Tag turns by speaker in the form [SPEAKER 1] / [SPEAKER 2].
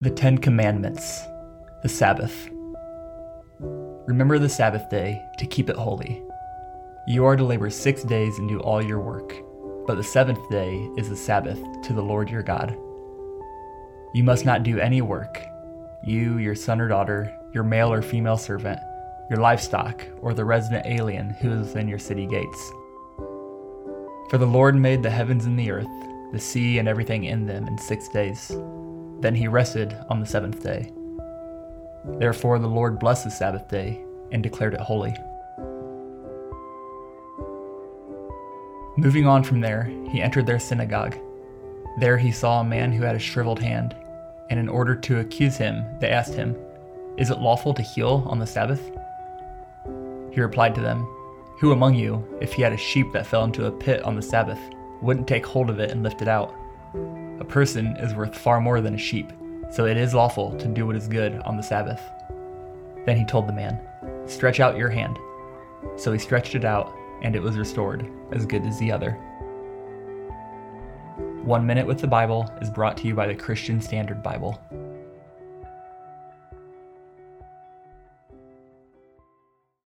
[SPEAKER 1] The Ten Commandments, the Sabbath. Remember the Sabbath day to keep it holy. You are to labor six days and do all your work, but the seventh day is the Sabbath to the Lord your God. You must not do any work, you, your son or daughter, your male or female servant, your livestock, or the resident alien who is within your city gates. For the Lord made the heavens and the earth, the sea and everything in them in six days then he rested on the seventh day. Therefore, the Lord blessed the Sabbath day and declared it holy. Moving on from there, he entered their synagogue. There he saw a man who had a shriveled hand, and in order to accuse him, they asked him, Is it lawful to heal on the Sabbath? He replied to them, Who among you, if he had a sheep that fell into a pit on the Sabbath, wouldn't take hold of it and lift it out? A person is worth far more than a sheep, so it is lawful to do what is good on the Sabbath. Then he told the man, Stretch out your hand. So he stretched it out, and it was restored, as good as the other. One Minute with the Bible is brought to you by the Christian Standard Bible.